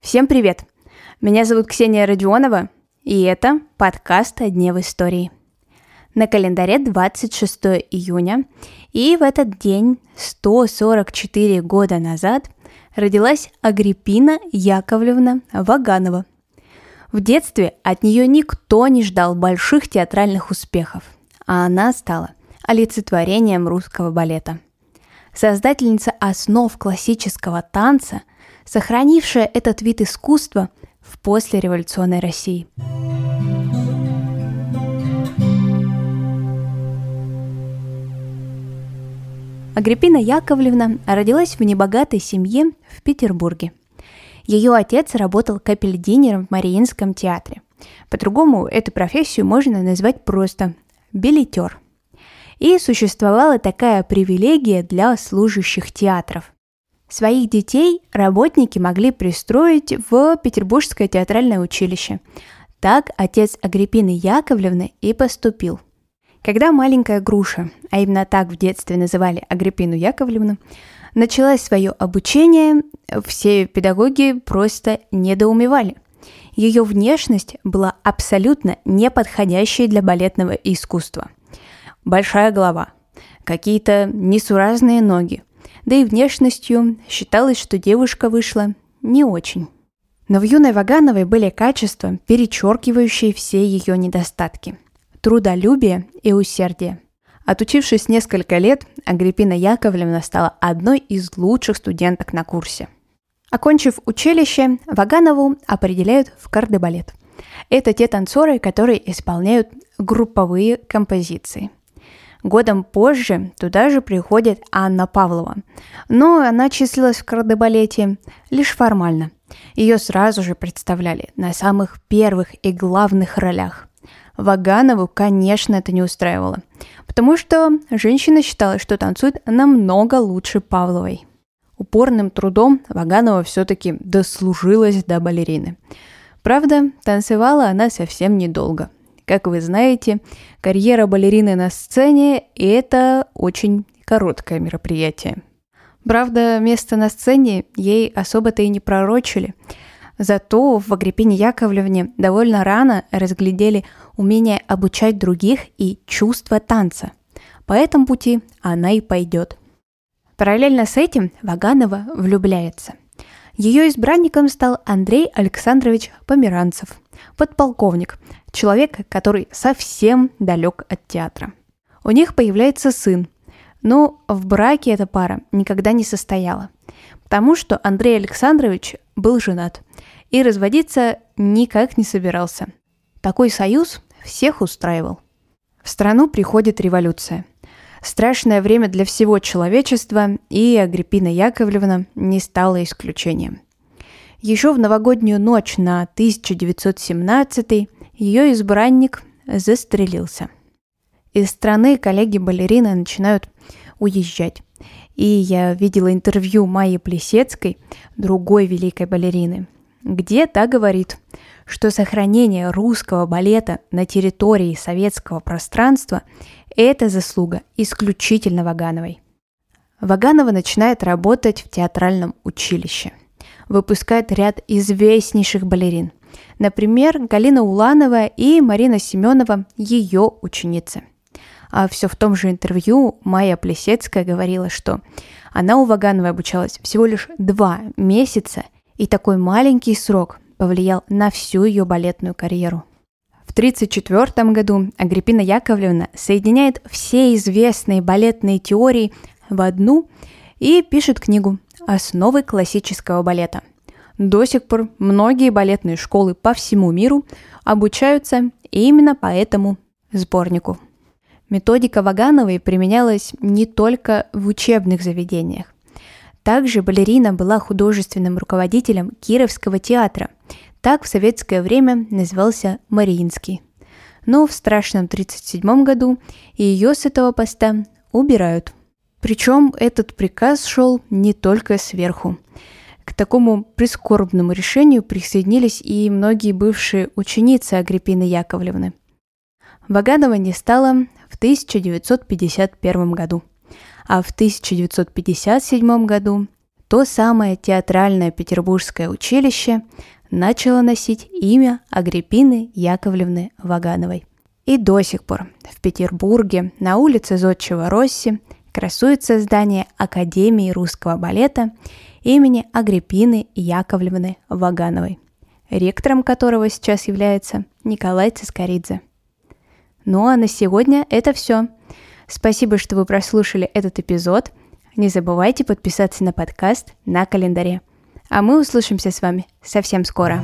Всем привет! Меня зовут Ксения Родионова, и это подкаст «О дне в истории». На календаре 26 июня, и в этот день, 144 года назад, родилась Агриппина Яковлевна Ваганова. В детстве от нее никто не ждал больших театральных успехов, а она стала олицетворением русского балета. Создательница основ классического танца, сохранившая этот вид искусства в послереволюционной России. Агриппина Яковлевна родилась в небогатой семье в Петербурге. Ее отец работал капельдинером в Мариинском театре. По-другому эту профессию можно назвать просто билетер. И существовала такая привилегия для служащих театров. Своих детей работники могли пристроить в Петербургское театральное училище. Так отец Агриппины Яковлевны и поступил – когда маленькая груша, а именно так в детстве называли Агриппину Яковлевну, началось свое обучение, все педагоги просто недоумевали. Ее внешность была абсолютно неподходящей для балетного искусства. Большая голова, какие-то несуразные ноги, да и внешностью считалось, что девушка вышла не очень. Но в юной Вагановой были качества, перечеркивающие все ее недостатки – трудолюбие и усердие. Отучившись несколько лет, Агриппина Яковлевна стала одной из лучших студенток на курсе. Окончив училище, Ваганову определяют в кардебалет. Это те танцоры, которые исполняют групповые композиции. Годом позже туда же приходит Анна Павлова, но она числилась в кардебалете лишь формально. Ее сразу же представляли на самых первых и главных ролях. Ваганову, конечно, это не устраивало, потому что женщина считала, что танцует намного лучше Павловой. Упорным трудом Ваганова все-таки дослужилась до балерины. Правда, танцевала она совсем недолго. Как вы знаете, карьера балерины на сцене – это очень короткое мероприятие. Правда, место на сцене ей особо-то и не пророчили – Зато в Агриппине Яковлевне довольно рано разглядели умение обучать других и чувство танца. По этому пути она и пойдет. Параллельно с этим Ваганова влюбляется. Ее избранником стал Андрей Александрович Померанцев, подполковник, человек, который совсем далек от театра. У них появляется сын, но в браке эта пара никогда не состояла, потому что Андрей Александрович был женат и разводиться никак не собирался. Такой союз всех устраивал. В страну приходит революция. Страшное время для всего человечества, и Агриппина Яковлевна не стала исключением. Еще в новогоднюю ночь на 1917 ее избранник застрелился. Из страны коллеги-балерины начинают уезжать. И я видела интервью Майи Плесецкой, другой великой балерины, где та говорит, что сохранение русского балета на территории советского пространства – это заслуга исключительно Вагановой. Ваганова начинает работать в театральном училище. Выпускает ряд известнейших балерин. Например, Галина Уланова и Марина Семенова – ее ученицы. А все в том же интервью Майя Плесецкая говорила, что она у Вагановой обучалась всего лишь два месяца – и такой маленький срок повлиял на всю ее балетную карьеру. В 1934 году Агриппина Яковлевна соединяет все известные балетные теории в одну и пишет книгу «Основы классического балета». До сих пор многие балетные школы по всему миру обучаются именно по этому сборнику. Методика Вагановой применялась не только в учебных заведениях. Также балерина была художественным руководителем Кировского театра. Так в советское время назывался Мариинский. Но в страшном 1937 году ее с этого поста убирают. Причем этот приказ шел не только сверху. К такому прискорбному решению присоединились и многие бывшие ученицы Агриппины Яковлевны. Ваганова не стало в 1951 году – а в 1957 году то самое театральное петербургское училище начало носить имя Агриппины Яковлевны Вагановой. И до сих пор в Петербурге на улице Зодчего Росси красуется здание Академии русского балета имени Агриппины Яковлевны Вагановой, ректором которого сейчас является Николай Цискоридзе. Ну а на сегодня это все. Спасибо, что вы прослушали этот эпизод. Не забывайте подписаться на подкаст на календаре. А мы услышимся с вами совсем скоро.